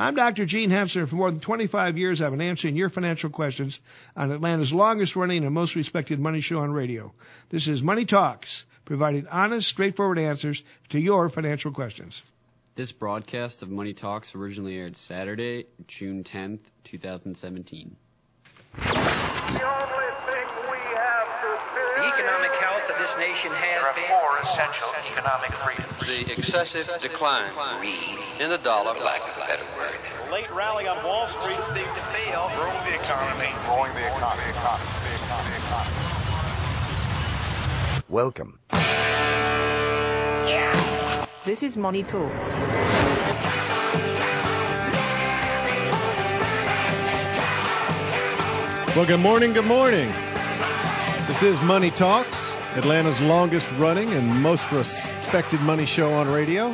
I'm Dr. Gene Hensssler. For more than 25 years, I've been answering your financial questions on Atlanta's longest running and most respected money show on radio. This is Money Talks, providing honest, straightforward answers to your financial questions. This broadcast of Money Talks originally aired Saturday, June 10th, 2017. The economic health that this nation has There are been. four essential economic freedoms. the excessive decline in the dollar. lack of a better word. Late rally on Wall Street. Too big to fail. Growing the economy. Growing the economy. The economy. The economy. The economy. Welcome. This is Money Talks. Well, good morning, good morning. This is Money Talks, Atlanta's longest running and most respected money show on radio.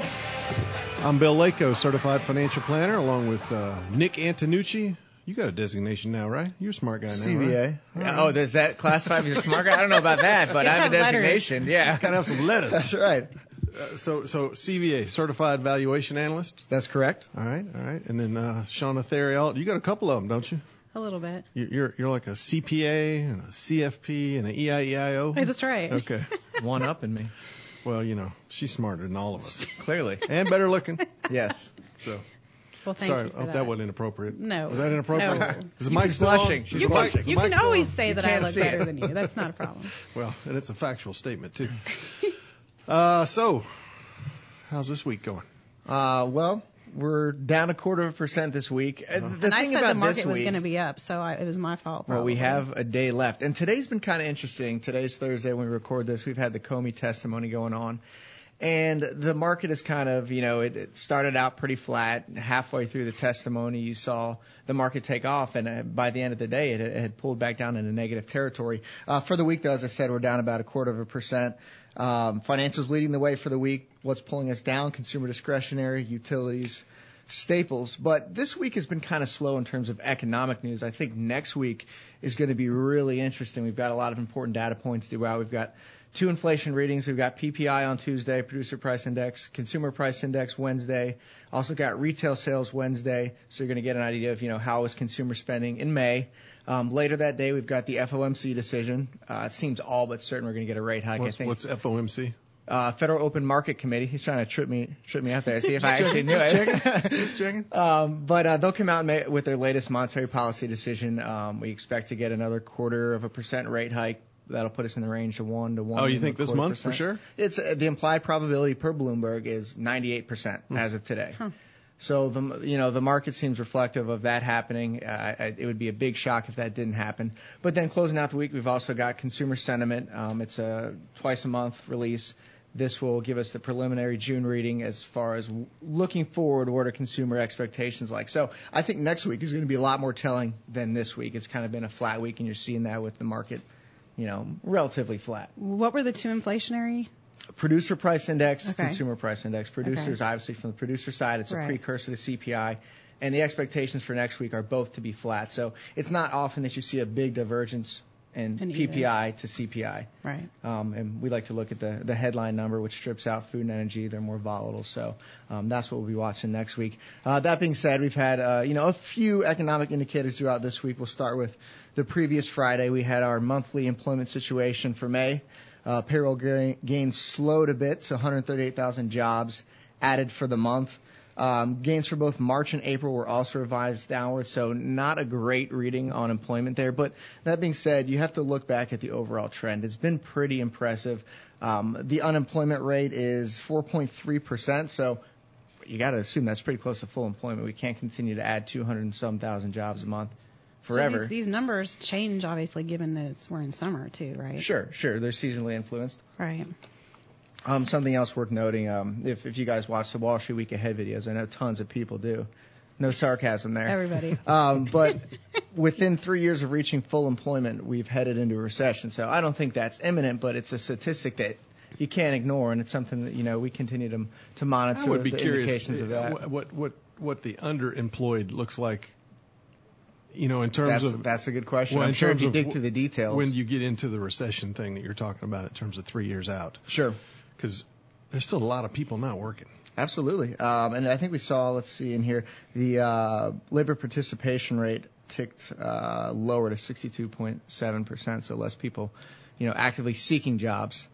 I'm Bill Lako, certified financial planner, along with uh, Nick Antonucci. You got a designation now, right? You're a smart guy now, CVA. right? Yeah, Oh, does that classify as a smart guy? I don't know about that, but I have a designation. Yeah. Gotta have some letters. That's right. Uh, so, so CVA, certified valuation analyst. That's correct. All right, all right. And then uh, Shauna Theriault, you got a couple of them, don't you? A little bit. You- You're you're like a CPA and a CFP and an E EIEIO. Hey, that's right. Okay. One up in me. Well, you know, she's smarter than all of us Clearly. and better looking. Yes. So Well, thank sorry, you for I hope that. that. wasn't inappropriate. No. Was that inappropriate? No. Is the mic can- still blushing. Is She's the You blushing. is the You can always on? say You that I look better it. than you. That's not a problem. Well, and it's a factual statement too. uh, so, how's this week going? Uh, well, we're down a quarter of a percent this week. Uh, The and I said about the market this was going to be up, so I, it was my fault. well, we have a day left, and today's been kind of interesting. Today's Thursday when we record this. We've had the Comey testimony going on, and the market is kind of, you know, it, it started out pretty flat. Halfway through the testimony, you saw the market take off, and uh, by the end of the day, it, it had pulled back down into negative territory. Uh, for the week, though, as I said, we're down about a quarter of a percent. Um, financials leading the way for the week. What's pulling us down? Consumer discretionary, utilities, staples. But this week has been kind of slow in terms of economic news. I think next week is going to be really interesting. We've got a lot of important data points throughout. We've got two inflation readings. We've got PPI on Tuesday, producer price index, consumer price index Wednesday. Also got retail sales Wednesday. So you're going to get an idea of, you know, how is consumer spending in May. Um, later that day, we've got the FOMC decision. Uh, it seems all but certain we're going to get a rate hike. What's, I think what's FOMC? uh, Federal Open Market Committee. He's trying to trip me, trip me out there. See if I actually knew Just it. checking. Just checking. Um, but uh, they'll come out with their latest monetary policy decision. Um, we expect to get another quarter of a percent rate hike. That'll put us in the range of one to one. Oh, you think this quarter month for sure? It's uh, the implied probability per Bloomberg is 98% Hmm. as of today. So the you know the market seems reflective of that happening. Uh, I- it would be a big shock if that didn't happen. But then closing out the week, we've also got consumer sentiment. Um, it's a twice a month release. This will give us the preliminary June reading as far as looking forward. What are consumer expectations like? So I think next week is going to be a lot more telling than this week. It's kind of been a flat week, and you're seeing that with the market, you know, relatively flat. What were the two inflationary? Producer price index, Okay. consumer price index. Producers, obviously, from the producer side, it's a Right. precursor to CPI. And the expectations for next week are both to be flat. So it's not often that you see a big divergence in either. PPI to CPI. Right. Um, and we like to look at the, the headline number, which strips out food and energy. They're more volatile. So um, that's what we'll be watching next week. Uh, that being said, we've had uh, you know a few economic indicators throughout this week. We'll start with the previous Friday. We had our monthly employment situation for May. Uh, payroll ga- gains slowed a bit to 138,000 jobs added for the month. Um, gains for both March and April were also revised downward, so not a great reading on employment there. But that being said, you have to look back at the overall trend. It's been pretty impressive. Um, the unemployment rate is 4.3%, so you got to assume that's pretty close to full employment. We can't continue to add 200 and some thousand jobs a month forever. So these, these numbers change, obviously, given that it's, we're in summer too, right? Sure, sure. They're seasonally influenced. Right. Um, something else worth noting, um, if, if you guys watch the Wall Street Week Ahead videos, I know tons of people do. No sarcasm there. Everybody. Um, but within three years of reaching full employment, we've headed into a recession. So I don't think that's imminent, but it's a statistic that you can't ignore, and it's something that you know we continue to to monitor I would be the curious indications of uh, that. what what what what the underemployed looks like. You know, in terms That's, of that's a good question. well, I'm sure if you dig w- through the details. when you get into the recession thing that you're talking about in terms of three years out, sure. because There's still a lot of people not working. Absolutely. Um, and I think we saw, let's see in here, the uh, labor participation rate ticked uh, lower to 62.7%, so less people, you know, actively seeking jobs.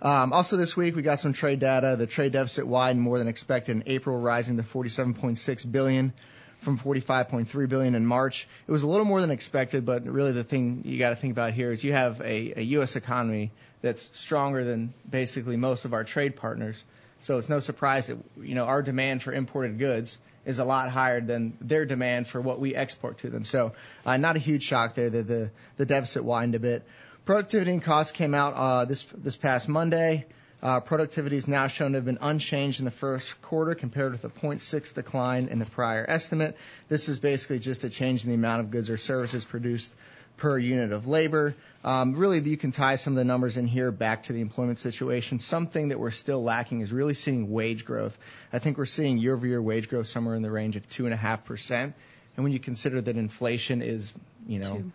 Um, also this week we got some trade data. The trade deficit widened more than expected in April, rising to 47.6 billion from 45.3 billion in March. It was a little more than expected, but really the thing you got to think about here is you have a, a U.S. economy that's stronger than basically most of our trade partners. So it's no surprise that you know our demand for imported goods is a lot higher than their demand for what we export to them. So uh, not a huge shock there that the the deficit widened a bit. Productivity and costs came out uh, this this past Monday. Uh, productivity is now shown to have been unchanged in the first quarter compared with a 0.6 decline in the prior estimate. This is basically just a change in the amount of goods or services produced per unit of labor. Um, really, you can tie some of the numbers in here back to the employment situation. Something that we're still lacking is really seeing wage growth. I think we're seeing year-over-year wage growth somewhere in the range of two and a half percent. And when you consider that inflation is, you know, Two.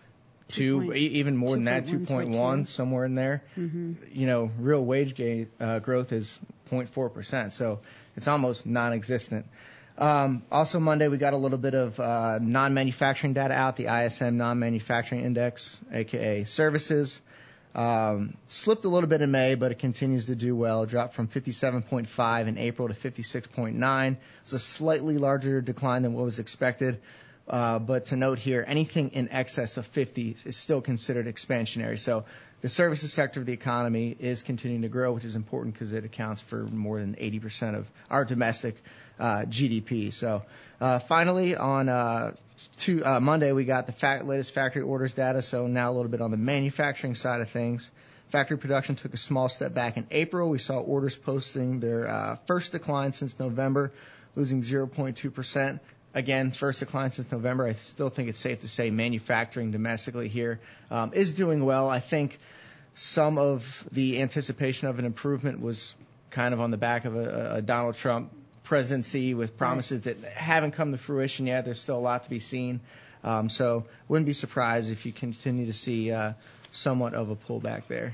Two, even more than that, 2.1, 2.1, somewhere in there. Mm-hmm. You know, real wage gain, uh, growth is 0.4 percent, so it's almost non-existent. Um, also Monday we got a little bit of uh, non-manufacturing data out, the ISM non-manufacturing index, aka services. Um, slipped a little bit in May, but it continues to do well. Dropped from 57.5 in April to 56.9. It's a slightly larger decline than what was expected. Uh, but to note here, anything in excess of 50 is still considered expansionary. So the services sector of the economy is continuing to grow, which is important because it accounts for more than 80% of our domestic uh, GDP. So uh, finally, on Monday, we got the latest factory orders data. So now a little bit on the manufacturing side of things. Factory production took a small step back in April. We saw orders posting their uh, first decline since November, losing 0.2 percent. Again, first decline since November. I still think it's safe to say manufacturing domestically here um, is doing well. I think some of the anticipation of an improvement was kind of on the back of a, a Donald Trump presidency with promises that haven't come to fruition yet. There's still a lot to be seen. Um, so wouldn't be surprised if you continue to see uh, somewhat of a pullback there.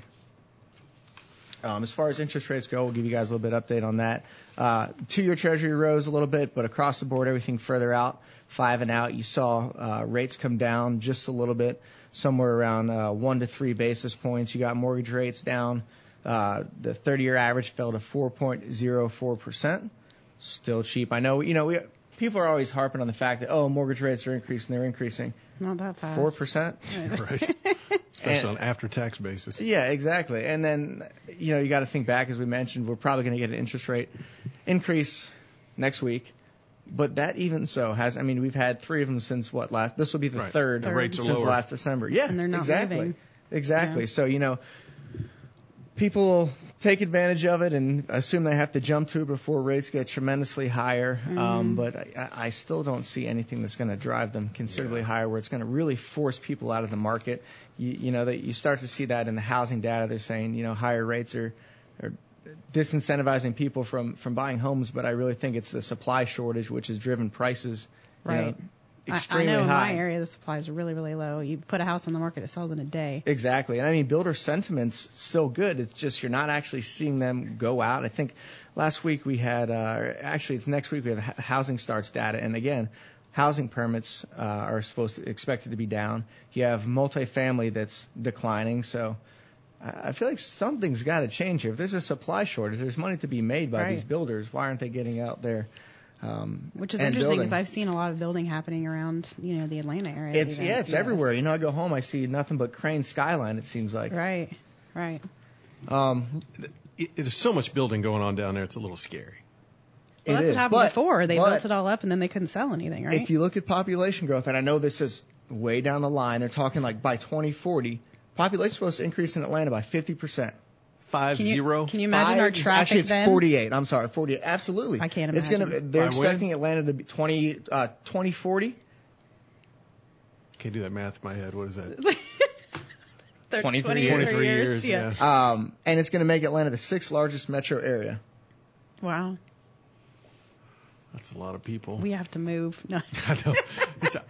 Um, as far as interest rates go, we'll give you guys a little bit of update on that. Uh, two-year Treasury rose a little bit, but across the board, everything further out, five and out, you saw uh, rates come down just a little bit, somewhere around uh, one to three basis points. You got mortgage rates down. Uh, the 30-year average fell to 4.04 percent. Still cheap. I know. You know, we people are always harping on the fact that oh, mortgage rates are increasing. They're increasing Not that fast. four percent. Right. Especially on after tax basis. Yeah, exactly. And then, you know, you got to think back, as we mentioned, we're probably going to get an interest rate increase next week. But that even so has, I mean, we've had three of them since what last, this will be the Right. third The rates are since lower. last December. Yeah, And they're not exactly. moving. Exactly. Yeah. So, you know, people take advantage of it and assume they have to jump to it before rates get tremendously higher. Mm-hmm. Um, but I, I still don't see anything that's going to drive them considerably higher where it's going to really force people out of the market. You, you know, that you start to see that in the housing data. They're saying, you know, higher rates are, are disincentivizing people from, from buying homes, but I really think it's the supply shortage which has driven prices, you know, Right. I, I extremely know in high. my area the supplies are really, really low. You put a house on the market, it sells in a day. Exactly. And I mean, builder sentiment's still good. It's just you're not actually seeing them go out. I think last week we had, uh, actually it's next week we have housing starts data. And again, housing permits, uh, are supposed to, expected to be down. You have multifamily that's declining. So I I feel like something's got to change here. If there's a supply shortage, there's money to be made by Right. these builders. Why aren't they getting out there? Um, Which is interesting because I've seen a lot of building happening around, you know, the Atlanta area. It's even. yeah, it's Yes. everywhere. You know, I go home, I see nothing but crane skyline. It seems like. Right, right. Um, It, there's so much building going on down there. It's a little scary. Well, that's is. what happened But- before. They but built it all up and then they couldn't sell anything, right? If you look at population growth, and I know this is way down the line, they're talking like by 2040, population supposed to increase in Atlanta by 50 percent. Five can you, zero. Can you imagine our Five- traffic Actually, it's then? 48. I'm sorry, 48. Absolutely. I can't imagine. It's gonna. imagine. They're By when? expecting Atlanta to be 20, uh, 2040. Can't do that math in my head. What is that? They're 23 23 years. years. Yeah. Yeah. Um, and it's going to make Atlanta the sixth largest metro area. Wow. That's a lot of people. We have to move. No. I know.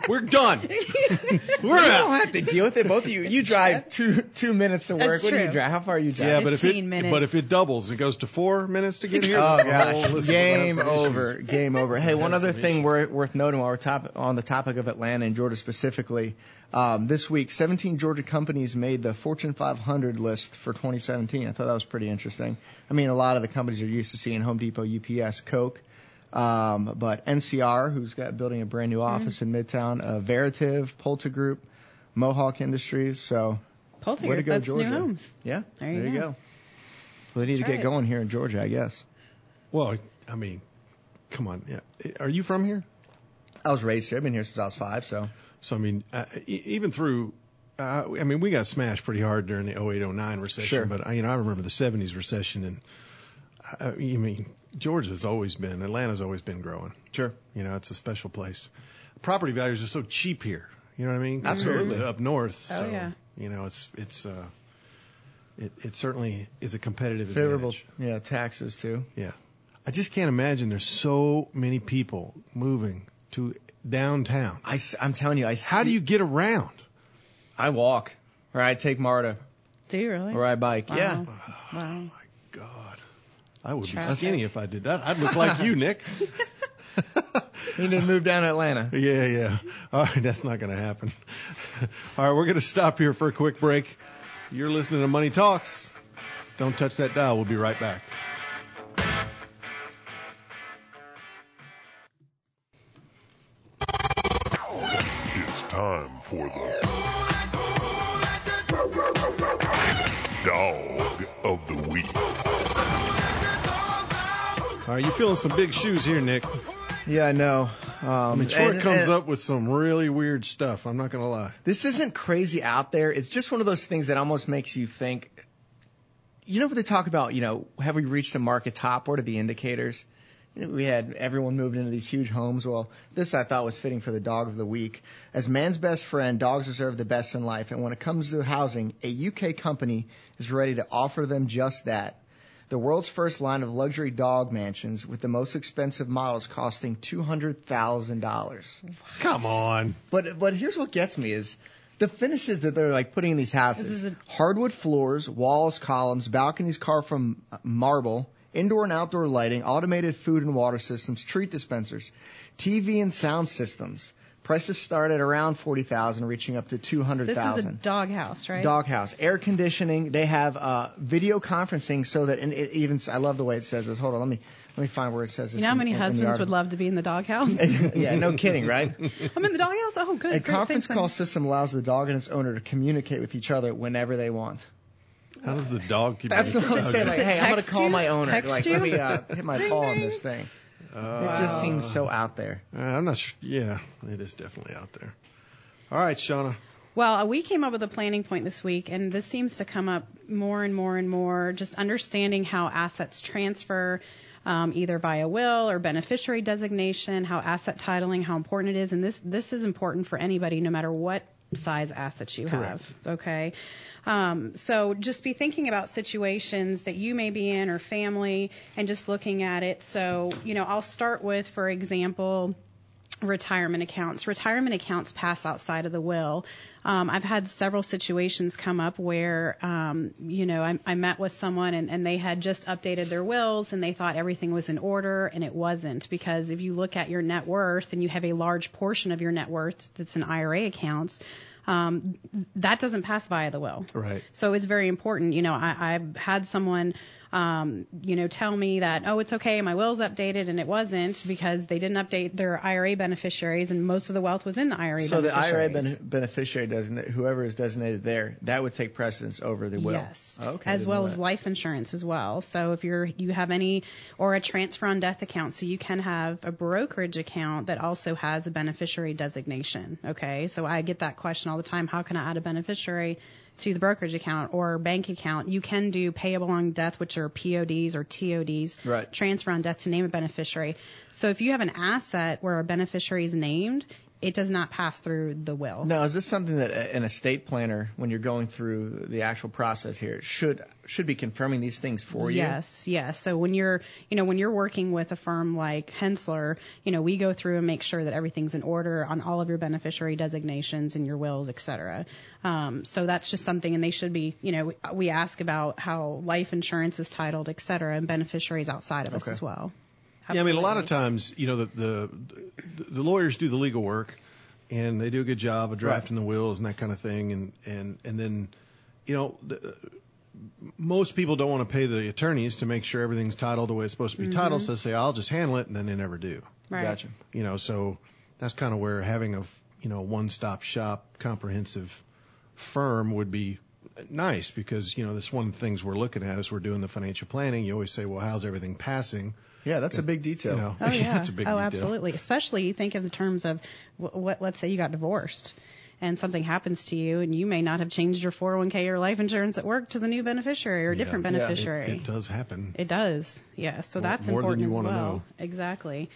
We're done. We're you don't have to deal with it. Both of you, you drive two two minutes to work. That's what do you true. drive? How far are you drive? Yeah, but if it minutes. but if it doubles, it goes to four minutes to get here. Oh gosh, whole list of- game over, issues. game over. Hey, one other thing issues. worth noting while we're top, on the topic of Atlanta and Georgia specifically, um, this week 17 Georgia companies made the Fortune 500 list for 2017. I thought that was pretty interesting. I mean, a lot of the companies are used to seeing Home Depot, UPS, Coke. Um, but NCR, who's got building a brand new office in Midtown, uh, Veritiv, PulteGroup, Mohawk Industries. So, Pulte, way to go, that's Georgia. new homes. yeah, There you go. go. Well, they need That's to get right. going here in Georgia, I guess. Well, I mean, come on. Yeah. Are you from here? I was raised here. I've been here since I was five, so. So I mean, uh, e- even through, uh, I mean, we got smashed pretty hard during the 0809 recession. Sure. But I, you know, I remember the 70s recession, and uh, I mean, Georgia's always been, Atlanta's always been growing. Sure. You know, it's a special place. Property values are so cheap here. You know what I mean? Absolutely. Up north. Oh, so, yeah. You know, it's it's uh, it it certainly is a competitive Favorable, advantage. yeah, taxes too. Yeah. I just can't imagine there's so many people moving to downtown. I, am telling you, I How do you get around? I walk, or I take Marta, Do you really? or I bike. Wow. Yeah, Wow. God, I would be skinny if I did that. I'd look like you, Nick. you need to move down to Atlanta. Yeah, yeah. All right, that's not going to happen. All right, we're going to stop here for a quick break. You're listening to Money Talks. Don't touch that dial. We'll be right back. It's time for the Dog of the Week. All right, you feeling some big shoes here, Nick. Yeah, I know. Um, I mean, Troy and- comes and up with some really weird stuff. I'm not going to lie. This isn't crazy out there. It's just one of those things that almost makes you think. You know what they talk about? You know, have we reached a market top? What are the indicators? You know, we had everyone moved into these huge homes. Well, this I thought was fitting for the dog of the week. As man's best friend, dogs deserve the best in life, and when it comes to housing, a UK company is ready to offer them just that. The world's first line of luxury dog mansions with the most expensive models costing $200,000. Come on. But but here's what gets me is the finishes that they're like putting in these houses: This is a- hardwood floors, walls, columns, balconies carved from marble, indoor and outdoor lighting, automated food and water systems, treat dispensers, TV and sound systems. Prices start at around forty thousand, reaching up to two hundred This is a doghouse, right? Doghouse, air conditioning. They have uh, video conferencing so that and it even I love the way it says this. Hold on, let me let me find where it says this. You know how many in- in husbands would love to be in the doghouse? yeah, no kidding, right? I'm in the doghouse. Oh, good. A great, conference thanks, call honey. system allows the dog and its owner to communicate with each other whenever they want. How does the dog keep That's what I was saying. Like, hey, I'm gonna call you? my owner. Text like, you? let me uh, hit my Ring, paw on this thing. It just seems so out there. Uh, I'm not sure. Yeah, it is definitely out there. All right, Shauna. Well, uh, we came up with a planning point this week, and this seems to come up more and more and more. Just understanding how assets transfer, um, either via will or beneficiary designation, how asset titling, how important it is, and this this is important for anybody, no matter what size assets you have. Okay. Um, so just be thinking about situations that you may be in or family, and just looking at it. So you know, I'll start with, for example retirement accounts. Retirement accounts pass outside of the will. Um, I've had several situations come up where, um, you know, I, I met with someone and, and they had just updated their wills and they thought everything was in order and it wasn't because if you look at your net worth and you have a large portion of your net worth that's in IRA accounts, um, that doesn't pass via the will. Right. So it's very important. You know, I, I've had someone, um, you know, tell me that, oh, it's okay, my will's updated, and it wasn't because they didn't update their IRA beneficiaries, and most of the wealth was in the IRA So the IRA ben- beneficiary doesn't, whoever is designated there, that would take precedence over the will. Yes. Okay. As well as life insurance as well. So if you're you have any or a transfer on death account, so you can have a brokerage account that also has a beneficiary designation. Okay. So I get that question all the time. How can I add a beneficiary to the brokerage account or bank account? You can do payable on death, which are PODs or TODs. Right. Transfer on death to name a beneficiary. So if you have an asset where a beneficiary is named, it does not pass through the will. Now, is this something that an estate planner, when you're going through the actual process here, should should be confirming these things for you? Yes, yes. So when you're, you know, when you're working with a firm like Hensssler, you know, we go through and make sure that everything's in order on all of your beneficiary designations and your wills, et cetera. Um, so that's just something, and they should be, you know, we ask about how life insurance is titled, et cetera, and beneficiaries outside of us as well. Yeah, I mean, a lot of times, you know, the, the the lawyers do the legal work, and they do a good job of drafting the wills and that kind of thing, and and and then, you know, the, most people don't want to pay the attorneys to make sure everything's titled the way it's supposed to be titled, mm-hmm. so they say, "I'll just handle it," and then they never do. Right. Gotcha. You know, so that's kind of where having a you know one-stop shop, comprehensive firm would be nice because you know this one of the things we're looking at as we're doing the financial planning. You always say, "Well, how's everything passing?" Yeah, that's a big detail. You know, Oh yeah. it's a big oh, deal. absolutely. Especially you think in the terms of what, what. Let's say you got divorced, and something happens to you, and you may not have changed your 401k or life insurance at work to the new beneficiary or a different Yeah, it- beneficiary. It, does happen. It does, yeah. So More- that's more than important you as well. know. Exactly.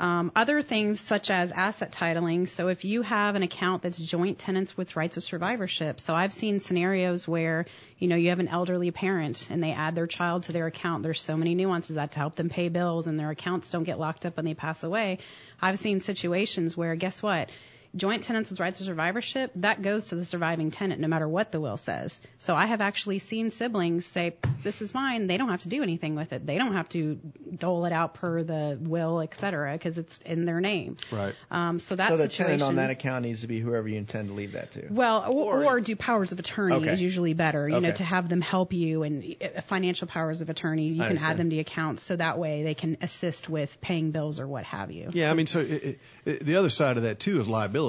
Um, other things such as asset titling. So if you have an account that's joint tenants with rights of survivorship, so I've seen scenarios where you know you have an elderly parent and they add their child to their account. There's so many nuances that to help them pay bills and their accounts don't get locked up when they pass away. I've seen situations where guess what? Joint tenants with rights of survivorship, that goes to the surviving tenant no matter what the will says. So I have actually seen siblings say, this is mine. They don't have to do anything with it. They don't have to dole it out per the will, et cetera, because it's in their name. Right. Um, so that so the situation, tenant on that account needs to be whoever you intend to leave that to. well, or, or do powers of attorney Okay. is usually better. You know, to have them help you and uh, financial powers of attorney. You I can understand. add them to accounts so that way they can assist with paying bills or what have you. Yeah, I mean, so it, it, the other side of that too is liability.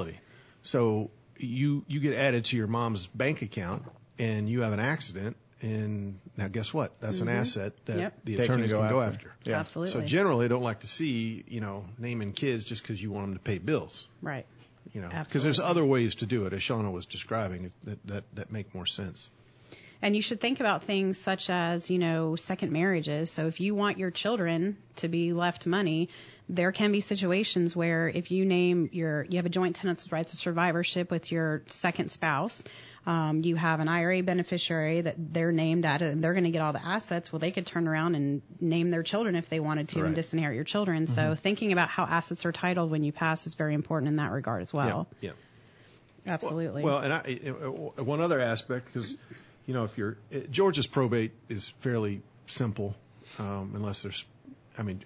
So you you get added to your mom's bank account, and you have an accident, and now guess what? That's an asset that Mm-hmm. Yep. the They can attorneys go can go after. after. Yeah. Absolutely. So generally, they don't like to see you know naming kids just because you want them to pay bills. right. You know, because there's other ways to do it, as Shauna was describing, that that that make more sense. And you should think about things such as, you know, second marriages. So if you want your children to be left money, there can be situations where if you name your, you have a joint tenants rights of survivorship with your second spouse, um, you have an IRA beneficiary that they're named at, and they're going to get all the assets. Well, they could turn around and name their children if they wanted to Right. and disinherit your children. So thinking about how assets are titled when you pass is very important in that regard as well. Yeah. Absolutely. Well, and I, one other aspect, because you know, if you're Georgia's probate is fairly simple, um, unless there's, I mean,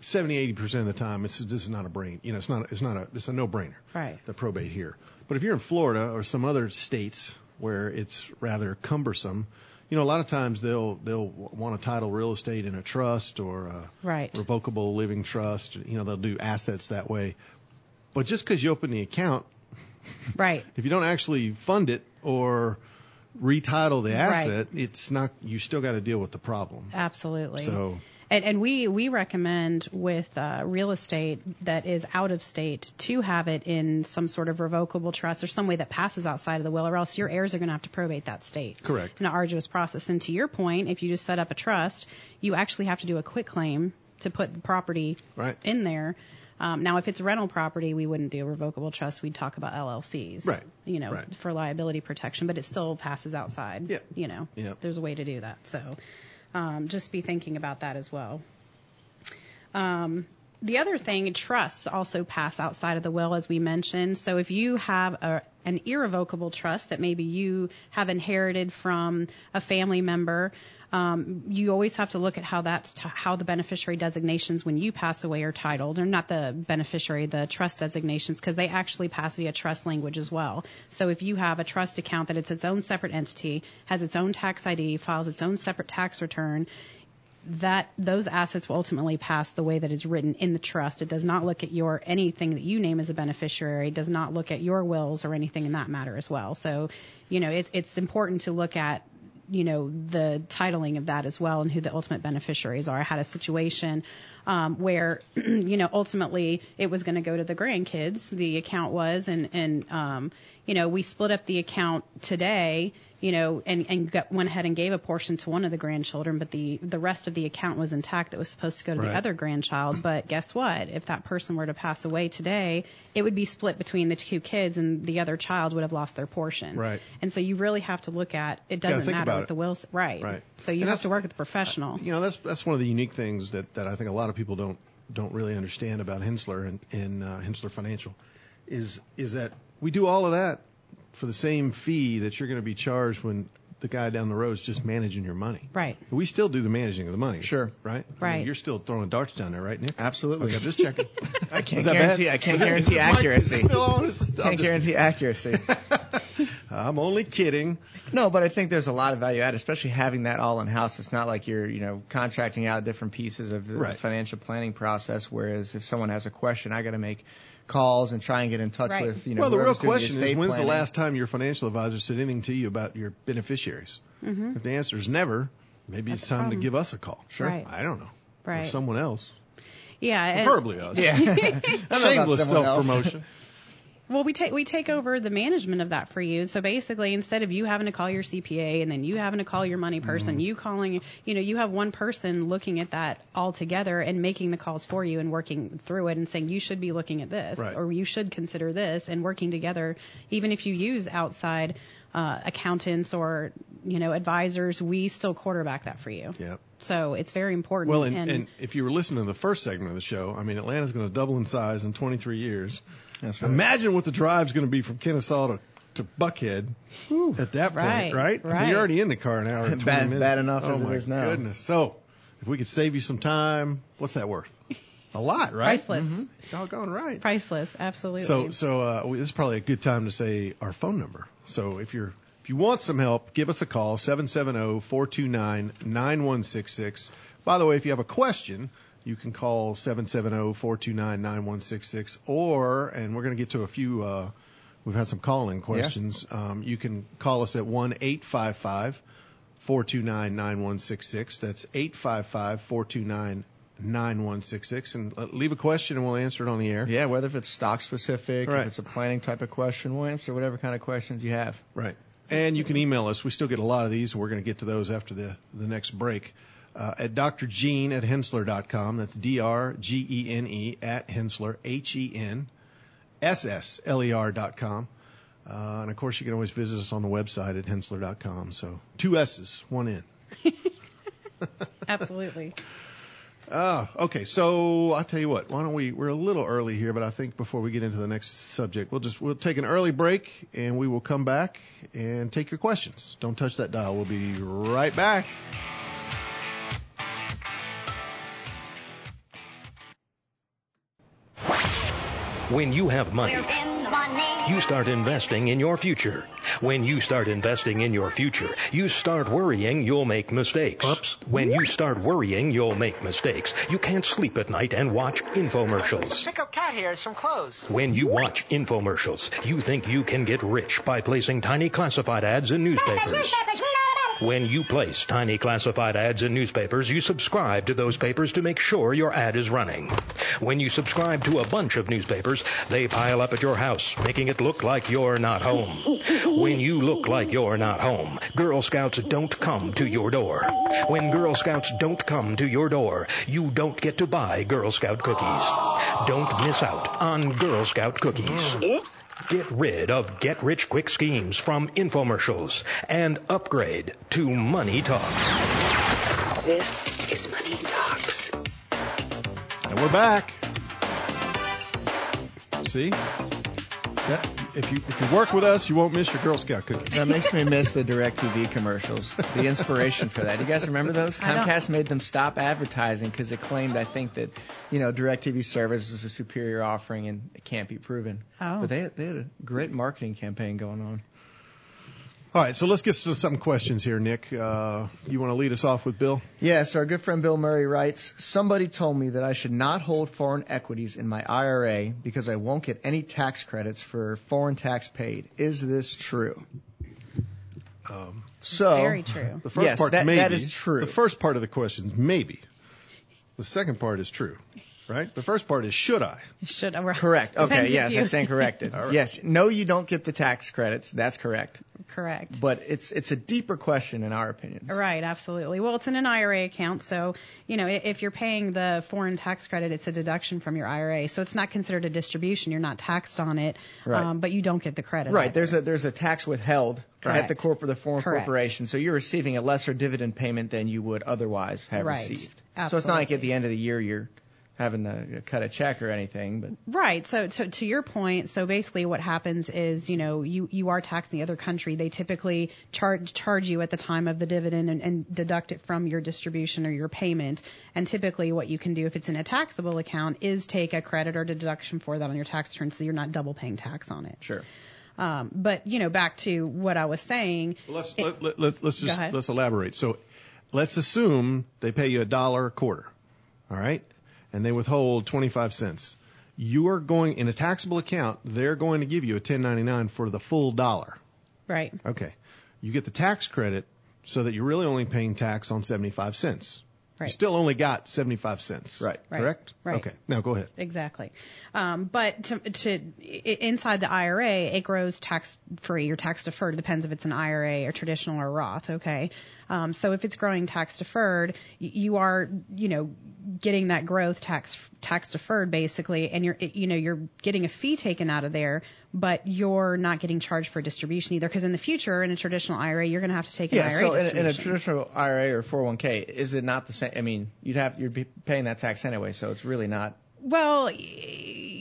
70, 80 percent of the time, it's this is not a brain. You know, it's not it's not a it's a no brainer. Right. The probate here, but if you're in Florida or some other states where it's rather cumbersome, you know, a lot of times they'll they'll want to title real estate in a trust or a Right. revocable living trust. You know, they'll do assets that way. But just because you open the account right. if you don't actually fund it or retitle the asset, it's not. You still got to deal with the problem. Absolutely. So And, and we we recommend with uh, real estate that is out of state to have it in some sort of revocable trust or some way that passes outside of the will, or else your heirs are going to have to probate that state. Correct. An arduous process. And to your point, if you just set up a trust, you actually have to do a quitclaim to put the property Right. in there. Um, now, if it's rental property, we wouldn't do a revocable trust. We'd talk about LLCs, Right. You know, Right. for liability protection, but it still passes outside. Yeah. You know, Yeah. there's a way to do that. So, um, just be thinking about that as well. Um, the other thing, trusts also pass outside of the will, as we mentioned. So if you have a, an irrevocable trust that maybe you have inherited from a family member, um, you always have to look at how that's t- how the beneficiary designations when you pass away are titled, or not the beneficiary, the trust designations, because they actually pass via trust language as well. So if you have a trust account that it's its own separate entity, has its own tax ID, files its own separate tax return, that those assets will ultimately pass the way that is written in the trust. It does not look at your anything that you name as a beneficiary. It does not look at your wills or anything in that matter as well. So, you know, it, it's important to look at you know the titling of that as well and who the ultimate beneficiaries are. I had a situation um, where you know ultimately it was going to go to the grandkids. The account was, and and um, you know we split up the account today you know, and, and got, went ahead and gave a portion to one of the grandchildren, but the, the rest of the account was intact that was supposed to go to Right. the other grandchild. But guess what? If that person were to pass away today, it would be split between the two kids and the other child would have lost their portion. Right. And so you really have to look at, it doesn't matter about what it. the will. right. Right. So you And have to work with the professional. You know, that's that's one of the unique things that, that I think a lot of people don't don't really understand about Hensssler and, and uh, Hensssler Financial is is that we do all of that for the same fee that you're going to be charged when the guy down the road is just managing your money. Right. We still do the managing of the money. Sure. Right? I mean, Right. you're still throwing darts down there, right, Nick? Absolutely. Okay, I'm just checking. I can't guarantee. bad? I can't guarantee is this mic- accuracy. is this still on? Is this- I'm Can't guarantee accuracy. I'm only kidding. No, but I think there's a lot of value add, especially having that all in house. It's not like you're, you know, contracting out different pieces of the Right. financial planning process. Whereas if someone has a question, I got to make calls and try and get in touch Right. with, you know, well, the real question is, estate when's the last time your financial advisor said anything to you about your beneficiaries? Mm-hmm. If the answer is never, maybe That's it's time to give us a call. Sure. Right. I don't know. Or someone else. Yeah. and- Preferably us. Yeah. I don't know about Shameless self else. promotion. Well, we take we take over the management of that for you. So basically, instead of you having to call your CPA and then you having to call your money person, Mm-hmm. you calling, you know, you have one person looking at that all together and making the calls for you and working through it and saying you should be looking at this Right. or you should consider this and working together. Even if you use outside uh, accountants or you know advisors, we still quarterback that for you. Yeah. So it's very important. Well, and, and if you were listening to the first segment of the show, I mean, Atlanta's going to double in size in 23 years. That's right. Imagine what the drive's going to be from Kennesaw to, to Buckhead at that point, Right, right? I mean, you're already in the car an hour and 20 Bad- minutes. bad enough oh as it is my is now. goodness. So, if we could save you some time, what's that worth? A lot, right? Priceless. Mhm. Doggone right. priceless, absolutely. So, so uh, this is probably a good time to say our phone number. So if you're if you want some help, give us a call oh, 770-429-9166. By the way, if you have a question, you can call oh, 770-429-9166 or and we're going to get to a few uh we've had some call-in questions. Um, you can call us at 1-855 429-9166. That's 855-429-9166 and uh, leave a question and we'll answer it on the air. Yeah, whether if it's stock specific, Right. if it's a planning type of question, we'll answer whatever kind of questions you have. Right. And you can email us. We still get a lot of these. We're going to get to those after the, the next break. Uh, at drgene at hensssler.com. That's D-R-G-E-N-E at Hensssler, H-E-N, S-S-L-E-R dot com. Uh, and of course, you can always visit us on the website at hensssler.com. So two S's, one N. absolutely. Ah, okay. So I'll tell you what. Why don't we? We're a little early here, but I think before we get into the next subject, we'll just we'll take an early break and we will come back and take your questions. Don't touch that dial. We'll be right back. When you have money, you start investing in your future. When you start investing in your future, you start worrying you'll make mistakes. Oops. When you start worrying you'll make mistakes, you can't sleep at night and watch infomercials. Pick up cat hairs from clothes. When you watch infomercials, you think you can get rich by placing tiny classified ads in newspapers. When you place tiny classified ads in newspapers, you subscribe to those papers to make sure your ad is running. When you subscribe to a bunch of newspapers, they pile up at your house, making it look like you're not home. When you look like you're not home, Girl Scouts don't come to your door. When Girl Scouts don't come to your door, you don't get to buy Girl Scout cookies. Don't miss out on Girl Scout cookies. Get rid of get rich quick schemes from infomercials and upgrade to Money Talks. This is Money Talks. And we're back. See? That, if you if you work with us, you won't miss your Girl Scout cookies. That makes me miss the DirecTV commercials. The inspiration for that. You guys remember those? Comcast made them stop advertising because it claimed, I think, that you know DirecTV service was a superior offering and it can't be proven. Oh. But they they had a great marketing campaign going on. All right, so let's get to some questions here, Nick. Uh, you want to lead us off with Bill? Yes, our good friend Bill Murray writes, somebody told me that I should not hold foreign equities in my IRA because I won't get any tax credits for foreign tax paid. Is this true? So Very true. The first Yes, part's that- maybe. that is true. The first part of the question is maybe. The second part is true, right? The first part is should I? Should I? Correct. Okay. Depends Yes, you- I stand corrected. All right. Yes. No, you don't get the tax credits. That's correct. Correct. But it's it's a deeper question in our opinions. Right, absolutely. Well, it's in an IRA account, so you know if you're paying the foreign tax credit, it's a deduction from your IRA, so it's not considered a distribution. You're not taxed on it, Right. um, but you don't get the credit. Right. either. There's a there's a tax withheld Correct. at the corporate the foreign Correct. corporation, so you're receiving a lesser dividend payment than you would otherwise have Right. received. So it's not like at the end of the year you're having to cut a check or anything, but Right. So, so to your point, so basically what happens is, you know, you, you are taxed in the other country. They typically charge charge you at the time of the dividend and, and deduct it from your distribution or your payment. And typically what you can do if it's in a taxable account is take a credit or deduction for that on your tax return so you're not double paying tax on it. sure. Um, but, you know, back to what I was saying. Let's it- let, let, let's let's just let's elaborate. So, let's assume they pay you a dollar a quarter, all right, and they withhold twenty five cents. You are going in a taxable account. They're going to give you a 1099 for the full dollar. Right. Okay, you get the tax credit so that you're really only paying tax on 75 cents. You still only got 75 cents. Right. Right. Correct. Right. Okay. Now go ahead. Exactly. Um, but to, to inside the IRA, it grows tax free or tax deferred. It depends if it's an IRA or traditional or Roth. Okay. Um, so if it's growing tax deferred, you are, you know, getting that growth tax tax deferred basically, and you're, you know, you're getting a fee taken out of there, but you're not getting charged for distribution either. Because in the future, in a traditional IRA, you're going to have to take an Yeah. IRA So in, a- in a traditional IRA or 401k, is it not the same? I mean, you'd have you'd be paying that tax anyway, so it's really not. Well,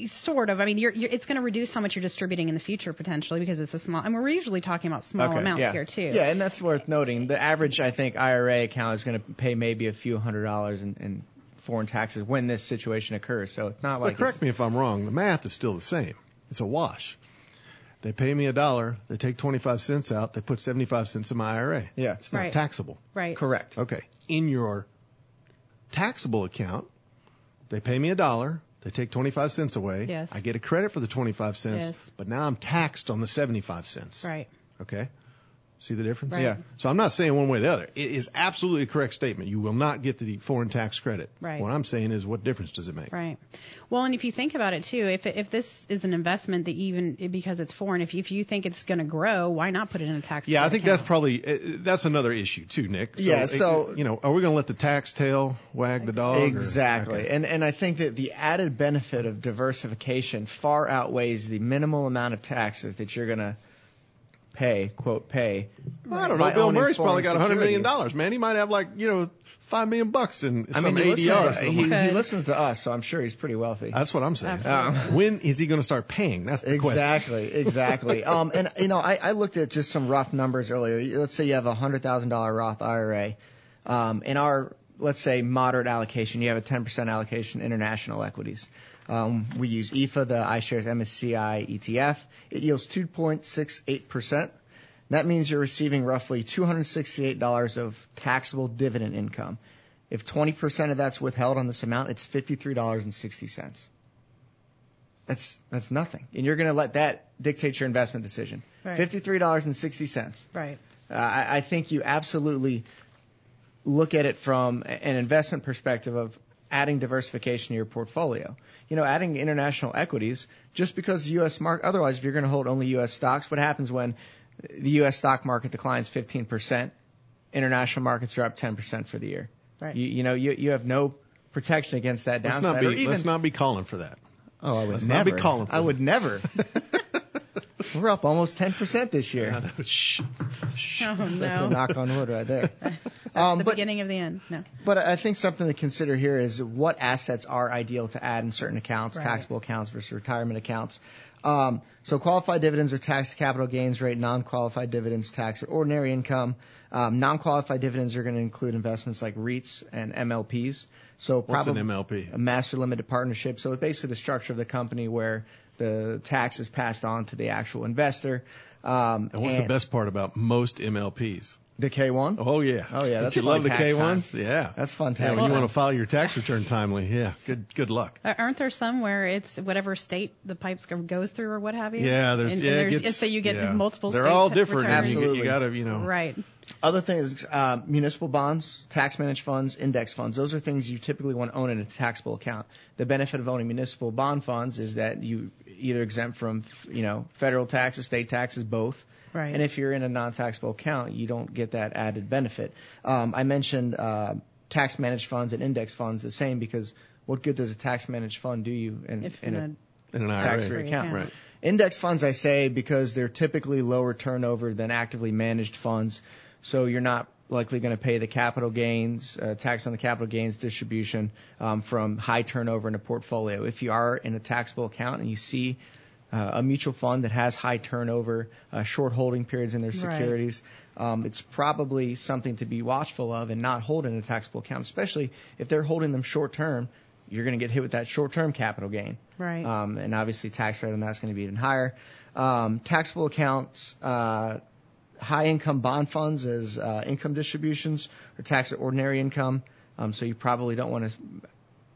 sort of. I mean, you're, you're, it's going to reduce how much you're distributing in the future potentially because it's a small. And we're usually talking about small okay. amounts yeah. here too. Yeah, and that's worth noting. The average, I think, IRA account is going to pay maybe a few hundred dollars in, in foreign taxes when this situation occurs. So it's not But like correct it's, me if I'm wrong. The math is still the same. It's a wash. They pay me a dollar. They take 25 cents out. They put 75 cents in my IRA. Yeah. It's not Right. taxable. Right. correct. Okay. In your taxable account, they pay me a dollar. They take 25 cents away. Yes. I get a credit for the 25 cents, Yes. but now I'm taxed on the 75 cents. Right. Okay. See the difference? Right. Yeah. So I'm not saying one way or the other. It is absolutely a correct statement. You will not get the foreign tax credit. Right. What I'm saying is, what difference does it make? Right. Well, and if you think about it too, if if this is an investment that even because it's foreign, if you, if you think it's going to grow, why not put it in a tax? Yeah, I think account? that's probably uh, that's another issue too, Nick. Yeah, uh, so- you know, are we going to let the tax tail wag the dog? or- Exactly. okay. And and I think that the added benefit of diversification far outweighs the minimal amount of taxes that you're going to pay, quote pay. Well, I don't know. Bill Murray's probably got a 100 million dollars, man. He might have like you know five million bucks in I some mean, he ADR. listens, to, he, he listens to us, so I'm sure he's pretty wealthy. That's what I'm saying. Um, when is he going to start paying? That's the question. Exactly, exactly. um, and you know, I, I looked at just some rough numbers earlier. Let's say you have a hundred thousand dollar Roth IRA. Um, in our let's say moderate allocation, you have a 10% allocation international equities. Um, we use EFA, the iShares MSCI ETF. It yields 2.68 percent. That means you're receiving roughly $268 of taxable dividend income. If 20% of that's withheld on this amount, it's $53.60. That's that's nothing, and you're going to let that dictate your investment decision. Right. Fifty-three dollars and sixty cents. Right. Uh, I, I think you absolutely look at it from an investment perspective of adding diversification to your portfolio. You know, adding international equities just because the U.S. market. Otherwise, if you're going to hold only U.S. stocks, what happens when the U.S. stock market declines 15 percent? International markets are up 10 percent for the year. Right. You, you know, you you have no protection against that Let's downside. not be even, let's not be calling for that. Oh, I would Let's never. not be calling for I that. would never. We're up almost 10% this year. Shh. Shh. Oh That's no. a knock on wood right there. That's Um, the but beginning of the end. No. but I think something to consider here is what assets are ideal to add in certain accounts, Right. taxable accounts versus retirement accounts. Um, so qualified dividends are taxed at capital gains rate, non-qualified dividends taxed at ordinary income. Um, non-qualified dividends are going to include investments like REITs and MLPs. So What's an MLP? a master limited partnership. So it's basically the structure of the company where the tax is passed on to the actual investor. Um, And what's the best part about most MLPs? The K1? Oh yeah. Oh, yeah, that's you fun love the K1s? Yeah. That's fantastic. Yeah, you want to file your tax return timely. Yeah. Good good luck. Uh, Aren't there some where it's whatever state the pipes goes through or what have you? Yeah, there's and, yeah, and it there's, gets, so you get yeah. multiple. They're state all different. returns. You, you got to you know. Right. Other things, uh, municipal bonds, tax managed funds, index funds. Those are things you typically want to own in a taxable account. The benefit of owning municipal bond funds is that you either exempt from, you know, federal taxes, state taxes, both. Right. And if you're in a non-taxable account, you don't get that added benefit. Um, I mentioned uh, tax managed funds and index funds the same because what good does a tax managed fund do you in, If in in a In an tax-free account? Right. Index funds, I say, because they're typically lower turnover than actively managed funds, so you're not likely going to pay the capital gains, uh, tax on the capital gains distribution um, from high turnover in a portfolio. If you are in a taxable account and you see uh, a mutual fund that has high turnover, uh, short holding periods in their Right. securities, um, it's probably something to be watchful of and not hold in a taxable account, especially if they're holding them short term. You're going to get hit with that short term capital gain. Right. Um, and obviously tax rate on that's going to be even higher. Um, taxable accounts, uh, high income bond funds as uh, income distributions or tax at ordinary income. Um, so you probably don't want to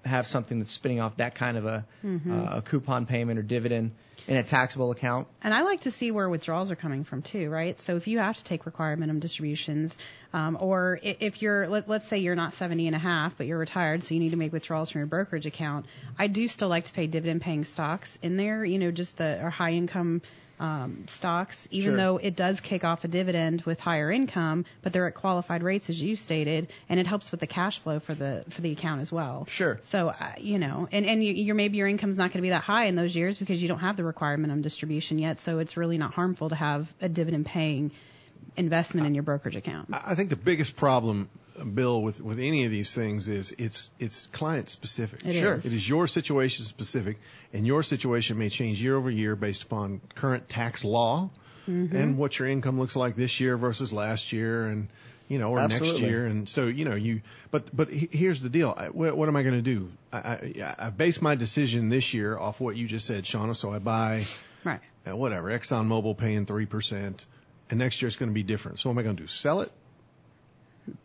have something that's spinning off that kind of a, Mhm. uh, a coupon payment or dividend in a taxable account. And I like to see where withdrawals are coming from too, right? So if you have to take required minimum distributions, um, or if you're, let, let's say you're not 70 and a half, but you're retired, so you need to make withdrawals from your brokerage account, I do still like to pay dividend paying stocks in there, you know, just the, or high income, um, stocks, even Sure. though it does kick off a dividend with higher income, but they're at qualified rates as you stated, and it helps with the cash flow for the, for the account as well. Sure. So, uh, you know, and, and you, your, maybe your income's not going to be that high in those years because you don't have the requirement on distribution yet. So it's really not harmful to have a dividend paying investment in your brokerage account. I I think the biggest problem, Bill, with, with any of these things is it's it's client specific. It Sure. is. It is your situation specific, and your situation may change year over year based upon current tax law Mhm. and what your income looks like this year versus last year, and you know, or next year. And so you know, you but but here's the deal. I, what, what am I going to do? I, I I base my decision this year off what you just said, Shauna. So I buy Right. uh, whatever, ExxonMobil paying 3%, and next year it's going to be different. So what am I going to do? Sell it?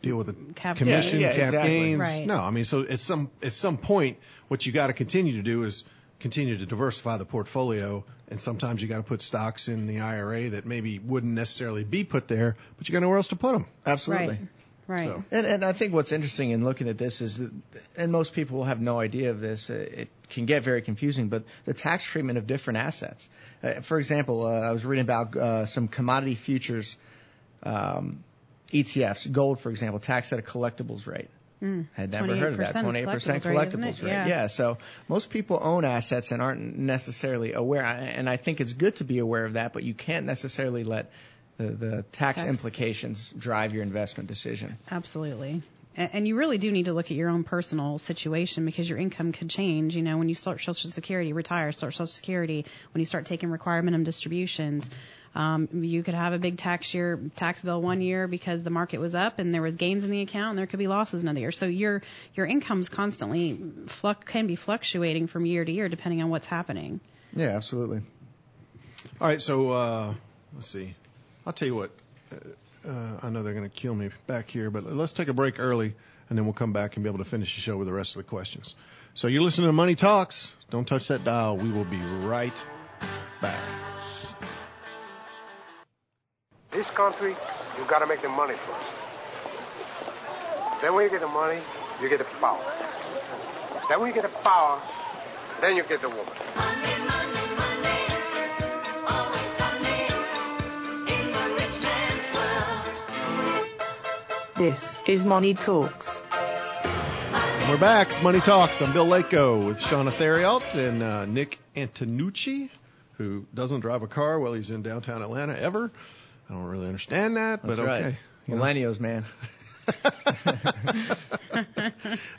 Deal with the Cap commission, Yeah, yeah, cap exactly. gains? Right. No, I mean, so at some, at some point, what you got to continue to do is continue to diversify the portfolio, and sometimes you got to put stocks in the IRA that maybe wouldn't necessarily be put there, but you got nowhere else to put them. Absolutely. Right. Right. So- And, and I think what's interesting in looking at this is that, and most people will have no idea of this, uh, it can get very confusing, but the tax treatment of different assets. Uh, for example, uh, I was reading about uh, some commodity futures um, ETFs, gold, for example, taxed at a collectibles rate. Mm. Had never heard of that. 28% 28% collectibles collectibles rate, rate. it? Yeah. So most people own assets and aren't necessarily aware. And I think it's good to be aware of that, but you can't necessarily let the, the tax, Tax. implications drive your investment decision. Absolutely. And, and you really do need to look at your own personal situation because your income could change. You know, when you start Social Security, retire, start Social Security, when you start taking required minimum distributions, um, you could have a big tax year, tax bill one year because the market was up and there was gains in the account, and there could be losses another year. So your your income's constantly fluc- can be fluctuating from year to year depending on what's happening. Yeah, absolutely. All right, so uh, let's see. I'll tell you what. Uh, uh, I know they're going to kill me back here, but let's take a break early, and then we'll come back and be able to finish the show with the rest of the questions. So you're listening to Money Talks. Don't touch that dial. We will be right back. This country, you gotta make the money first. Then when you get the money, you get the power. Then when you get the power, then you get the woman. This is Money Talks. We're back. It's Money Talks. I'm Bill Lako with Shauna Theriault and uh, Nick Antonucci, who doesn't drive a car while he's in downtown Atlanta ever. I don't really understand that, That's but okay. right. Know. Millennials, man.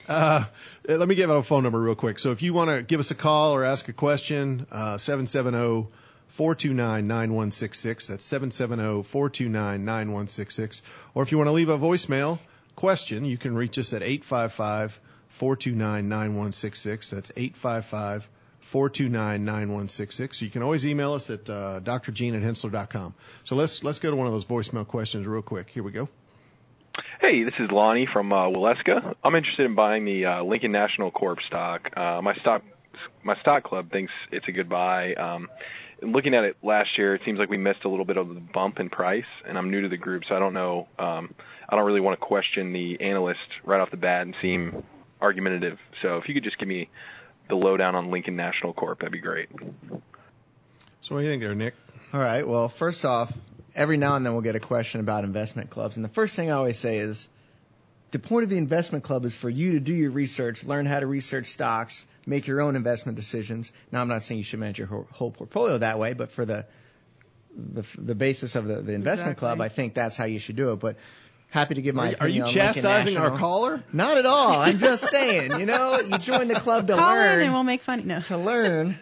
Uh, let me give out a phone number real quick. So if you want to give us a call or ask a question, uh, 770 429 9166. That's 770 429 9166. Or if you want to leave a voicemail question, you can reach us at 855 429 9166. That's 855 429 9166. You can always email us at uh, drgene at henssler.com. So let's, let's go to one of those voicemail questions real quick. Here we go. Hey, this is Lonnie from uh, Waleska. I'm interested in buying the uh, Lincoln National Corp stock. Uh, my stock, my stock club thinks it's a good buy. Um, looking at it last year, it seems like we missed a little bit of the bump in price, and I'm new to the group, so I don't know. Um, I don't really want to question the analyst right off the bat and seem argumentative. So if you could just give me the lowdown on Lincoln National Corp, that'd be great. So what do you think there, Nick? All right. Well, first off, every now and then we'll get a question about investment clubs, and the first thing I always say is, the point of the investment club is for you to do your research, learn how to research stocks, make your own investment decisions. Now, I'm not saying you should manage your whole, whole portfolio that way, but for the the, the basis of the, the investment Exactly. club, I think that's how you should do it. But happy to give my Are you- are opinion you on chastising our caller? Not at all. I'm just saying, you know, you join the club to Call learn in and we'll make fun. No. to learn.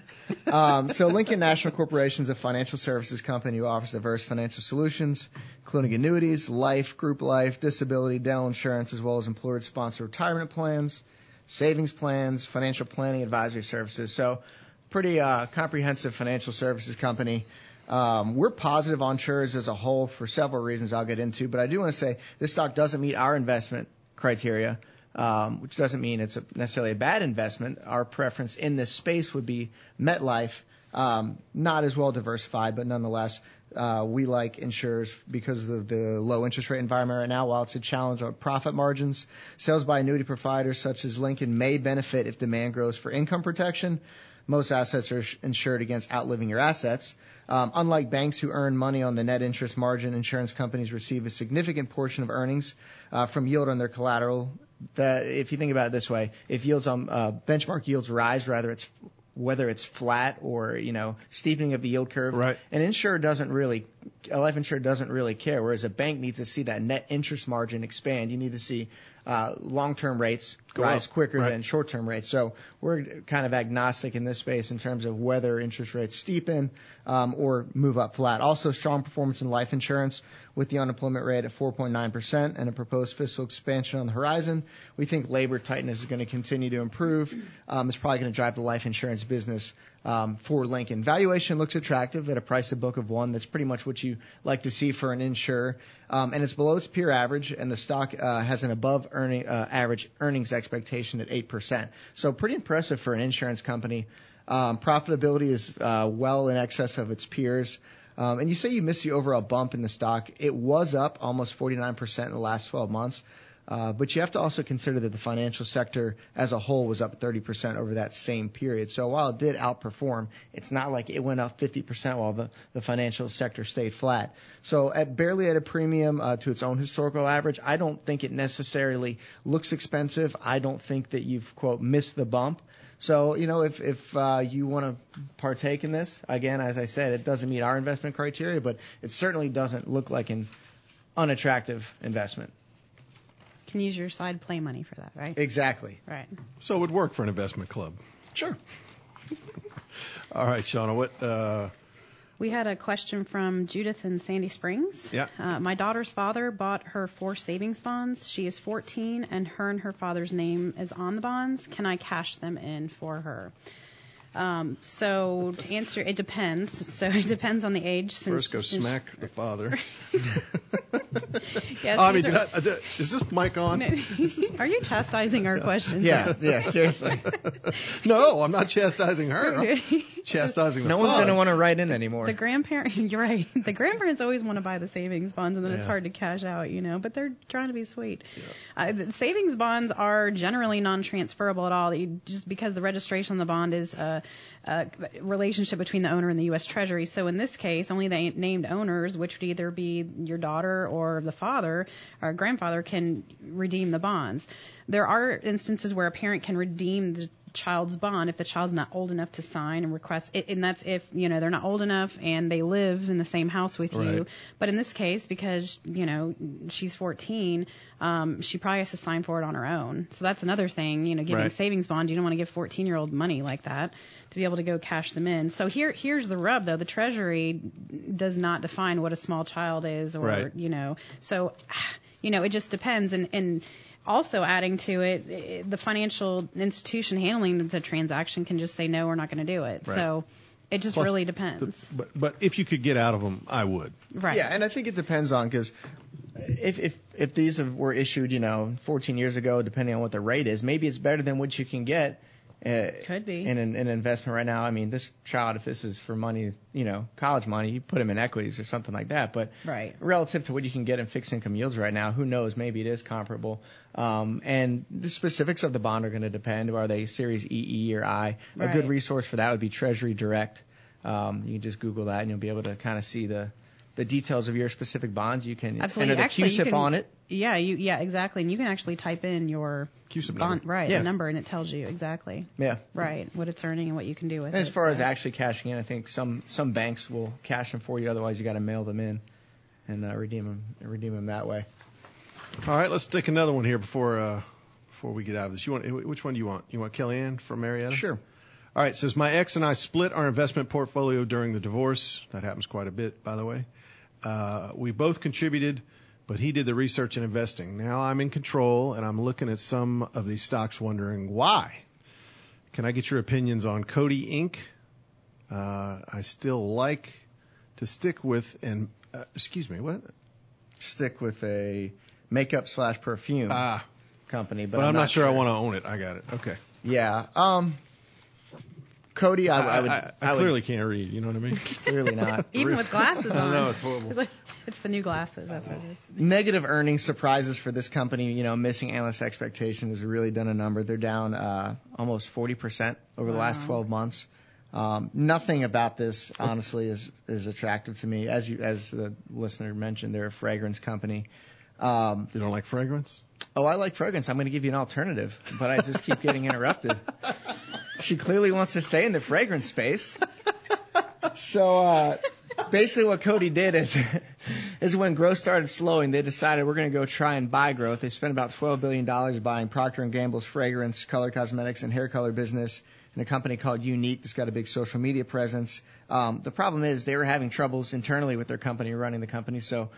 Um, so Lincoln National Corporation is a financial services company who offers diverse financial solutions, including annuities, life, group life, disability, dental insurance, as well as employer-sponsored retirement plans, savings plans, financial planning, advisory services. So pretty uh, comprehensive financial services company. Um, we're positive on insurers as a whole for several reasons I'll get into, but I do want to say this stock doesn't meet our investment criteria, um, which doesn't mean it's a, necessarily a bad investment. Our preference in this space would be MetLife, um, not as well diversified, but nonetheless, uh, we like insurers because of the low interest rate environment right now. While it's a challenge on profit margins, sales by annuity providers such as Lincoln may benefit if demand grows for income protection. Most assets are insured against outliving your assets. Um, unlike banks who earn money on the net interest margin, insurance companies receive a significant portion of earnings uh, from yield on their collateral. That, if you think about it this way, if yields on uh, benchmark yields rise, rather it's whether it's flat or you know steepening of the yield curve, Right. an insurer doesn't really, a life insurer doesn't really care. Whereas a bank needs to see that net interest margin expand. You need to see uh, long-term rates Go rise up. quicker Right. than short-term rates. So we're kind of agnostic in this space in terms of whether interest rates steepen um, or move up flat. Also, strong performance in life insurance with the unemployment rate at 4.9% and a proposed fiscal expansion on the horizon. We think labor tightness is going to continue to improve. Um, it's probably going to drive the life insurance business um, for Lincoln. Valuation looks attractive at a price to book of one. That's pretty much what you like to see for an insurer. Um, and it's below its peer average, and the stock uh, has an above earning, uh, average earnings expectation at 8%. So pretty impressive for an insurance company. Um, profitability is uh, well in excess of its peers. Um, and you say you missed the overall bump in the stock. It was up almost 49% in the last 12 months. Uh, but you have to also consider that the financial sector as a whole was up 30% over that same period. So while it did outperform, it's not like it went up 50% while the, the financial sector stayed flat. So at barely at a premium uh, to its own historical average, I don't think it necessarily looks expensive. I don't think that you've quote missed the bump. So you know if if uh, you want to partake in this, again as I said, it doesn't meet our investment criteria, but it certainly doesn't look like an unattractive investment. Can use your side play money for that, right? Exactly. Right. So it would work for an investment club. Sure. All right, Shauna, what? Uh, We had a question from Judith in Sandy Springs. Yeah. Uh, my daughter's father bought her four savings bonds. She is 14, and her and her father's name is on the bonds. Can I cash them in for her? Um, so to answer, it depends. So it depends on the age. Since, first, go since- smack the father. Yes, I mean, are- uh, uh, is this mic on? Are you chastising our questions? Yeah, yeah, seriously. no, I'm not chastising her. I'm chastising the No one's going to want to write in anymore. The grandparent, you're right. The grandparents always want to buy the savings bonds, and then it's hard to cash out, you know. But they're trying to be sweet. Uh, the savings bonds are generally non-transferable at all. You, just because the registration on the bond is a, a relationship between the owner and the U.S. Treasury. So in this case, only the named owners, which would either be your daughter or the father or grandfather, can redeem the bonds. There are instances where a parent can redeem the child's bond if the child's not old enough to sign and request it, and that's if you know they're not old enough and they live in the same house with you. But in this case because you know she's 14 um, she probably has to sign for it on her own. So that's another thing you know giving Right. savings bond. You don't want to give 14 year old money like that to be able to go cash them in. So here here's the rub though. The treasury does not define what a small child is or Right. you know. So you know it just depends. And and also adding to it, eh, the financial institution handling the transaction can just say no, we're not going to do it. Right. So it just Plus, really depends. But but if you could get out of them, I would. Right. Yeah, and I think it depends on because if, if if these have, were issued, you know, 14 years ago, depending on what the rate is, maybe it's better than what you can get. Uh, Could be. in an, an investment right now. I mean, this child, if this is for money, you know, college money, you put him in equities or something like that. But Right. relative to what you can get in fixed income yields right now, who knows? Maybe it is comparable. Um, and the specifics of the bond are going to depend. Are they Series EE or I? A good resource for that would be Treasury Direct. Um, you can just Google that and you'll be able to kind of see the the details of your specific bonds. You can Absolutely. enter the Actually, you CUSIP can, on it. Yeah, you yeah exactly, and you can actually type in your CUSIP bond number. right Yeah. the number, and it tells you exactly Yeah. right what it's earning and what you can do with And as it. far as actually cashing in, I think some some banks will cash them for you. Otherwise, you got to mail them in and uh, redeem them redeem them that way. All right, let's take another one here before uh, before we get out of this. You want which one do you want? You want Kellyanne from Marietta? Sure. All right, says my ex and I split our investment portfolio during the divorce. That happens quite a bit, by the way. Uh, we both contributed, but he did the research and investing. Now I'm in control, and I'm looking at some of these stocks, wondering why. Can I get your opinions on Coty Inc? Uh, I still like to stick with and uh, excuse me, what? Stick with a makeup slash perfume Ah. company, but, But, I'm, not, sure, I want to own it. I got it. Okay. Yeah. Um. Coty, I, I would. I, I would- clearly can't read. You know what I mean? Clearly not. even with glasses I on. know it's horrible. It's, like, it's the new glasses. That's what it is. Negative earnings surprises for this company. You know, missing analyst expectations has really done a number. They're down uh, almost 40% over the last 12 months. Um, nothing about this, honestly, is is attractive to me. As you, as the listener mentioned, they're a fragrance company. Um, you don't like fragrance? Oh, I like fragrance. I'm going to give you an alternative, but I just keep getting interrupted. She clearly wants to stay in the fragrance space. So uh, basically, what Coty did is is when growth started slowing, they decided we're going to go try and buy growth. They spent about 12 billion dollars buying Procter and Gamble's fragrance, color cosmetics, and hair color business, and a company called Younique that's got a big social media presence. Um, the problem is they were having troubles internally with their company, running the company. So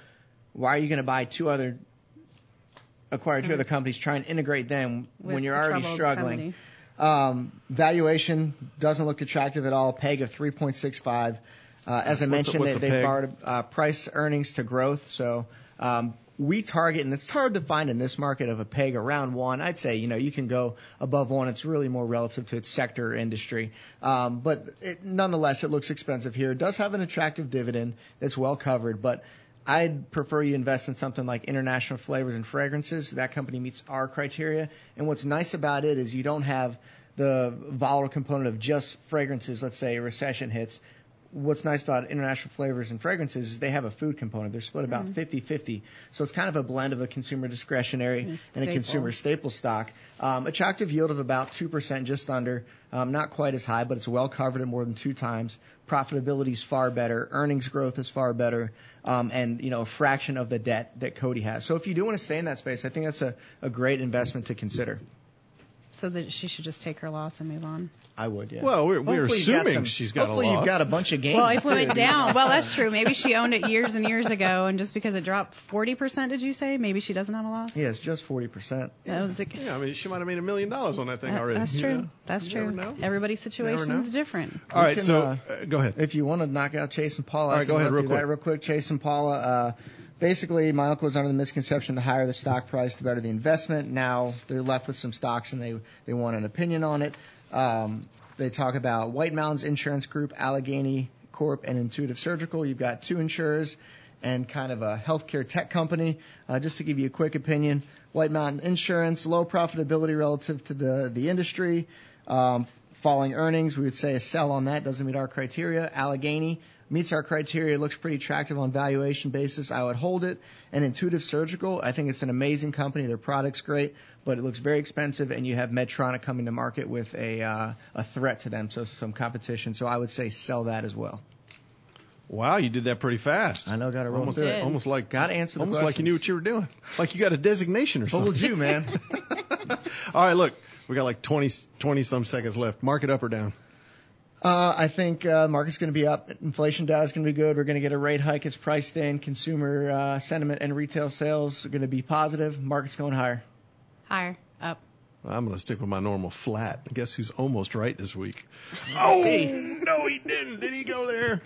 why are you going to buy two other acquire two other companies, try and integrate them when you're already struggling? Um, valuation doesn't look attractive at all. PEG of 3.65. Uh, as I What's mentioned, they, a they PEG? borrowed uh, price earnings to growth. So um, we target, and it's hard to find in this market of a PEG around one. I'd say you know you can go above one. It's really more relative to its sector or industry. Um, but it, nonetheless, it looks expensive here. It does have an attractive dividend that's well covered, but I'd prefer you invest in something like International Flavors and Fragrances. That company meets our criteria. And what's nice about it is you don't have the volatile component of just fragrances. Let's say a recession hits. What's nice about International Flavors and Fragrances is they have a food component. They're split about 50-50. So it's kind of a blend of a consumer discretionary and a staple. consumer staple stock. Um, attractive yield of about 2%, just under. Um, not quite as high, but it's well covered at more than two times. Profitability is far better. Earnings growth is far better. Um, and, you know, a fraction of the debt that Coty has. So if you do want to stay in that space, I think that's a, a great investment to consider. So that she should just take her loss and move on. I would, yeah. Well, we're, we're Hopefully you've got assuming some- she's got a loss. hopefully you've got a bunch of gains. Well, if it went down, well, that's true. Maybe she owned it years and years ago, and just because it dropped 40%, did you say? Maybe she doesn't have a loss. Yeah, it's just 40%. That was a, Yeah, I mean, she might have made a million dollars on that thing that- already. that's true. know? That's You true. never know. Everybody's situation know. is different. All right, can, so uh, uh, go ahead. If you want to knock out Chase and Paula, All I can go ahead, run real quick. Real quick, Chase and Paula. Uh, basically, my uncle was under the misconception: the higher the stock price, the better the investment. Now they're left with some stocks, and they they want an opinion on it. Um, they talk about White Mountains Insurance Group, Allegheny Corp, and Intuitive Surgical. You've got two insurers and kind of a healthcare tech company. Uh, just to give you a quick opinion, White Mountain Insurance, low profitability relative to the the industry. Um, falling earnings, we would say a sell on that doesn't meet our criteria. Allegheny meets our criteria, looks pretty attractive on valuation basis. I would hold it. And Intuitive Surgical, I think it's an amazing company. Their product's great, but it looks very expensive. And you have Medtronic coming to market with a uh, a threat to them, so some competition. So I would say sell that as well. Wow, you did that pretty fast. I know, got to roll Almost, through it. almost like Got to answer the almost like you knew what you were doing. Like you got a designation or something. Told you, man. All right, look, we got like 20, 20 some seconds left. Mark it up or down. Uh, I think uh, market's going to be up. Inflation data is going to be good. We're going to get a rate hike. It's priced in. Consumer uh, sentiment and retail sales are going to be positive. Market's going higher. Higher, up. I'm going to stick with my normal flat. Guess who's almost right this week? Oh, no, he didn't. Did he go there?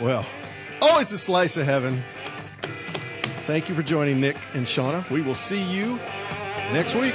Well, oh, it's a slice of heaven. Thank Thank you for joining Nick and Shauna. We will see you next week.